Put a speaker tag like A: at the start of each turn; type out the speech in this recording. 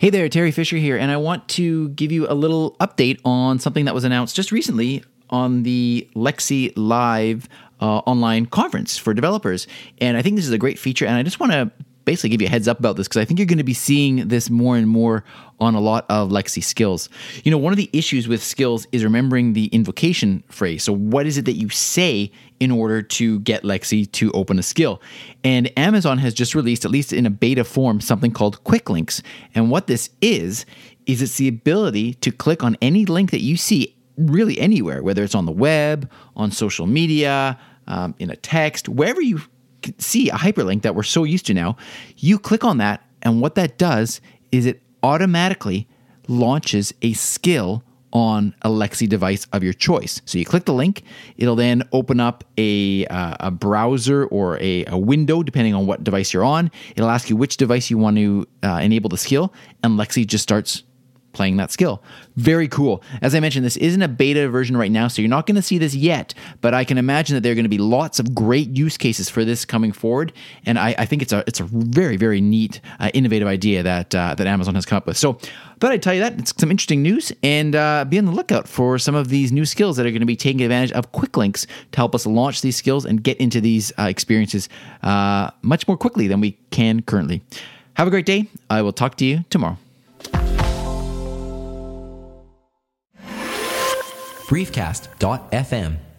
A: Hey there, Terry Fisher here, and I want to give you a little update on something that was announced just recently on the Alexa Live uh, online conference for developers. And I think this is a great feature, and I just want to basically give you a heads up about this because I think you're going to be seeing this more and more on a lot of Alexa skills. You know, one of the issues with skills is remembering the invocation phrase. So, what is it that you say in order to get Alexa to open a skill? And Amazon has just released, at least in a beta form, something called Quick Links. And what this is, is it's the ability to click on any link that you see really anywhere, whether it's on the web, on social media, um, in a text, wherever you see a hyperlink that we're so used to now, you click on that, and what that does is it automatically launches a skill on a Alexa device of your choice. So you click the link, it'll then open up a, uh, a browser or a, a, window, depending on what device you're on. It'll ask you which device you want to uh, enable the skill, and Alexa just starts playing that skill. Very cool. As I mentioned, this isn't a beta version right now, so you're not going to see this yet, but I can imagine that there are going to be lots of great use cases for this coming forward. And I, I think it's a it's a very, very neat, uh, innovative idea that uh, that Amazon has come up with. So thought I'd tell you that. It's some interesting news, and uh, be on the lookout for some of these new skills that are going to be taking advantage of quick links to help us launch these skills and get into these uh, experiences uh, much more quickly than we can currently. Have a great day. I will talk to you tomorrow.
B: briefcast.fm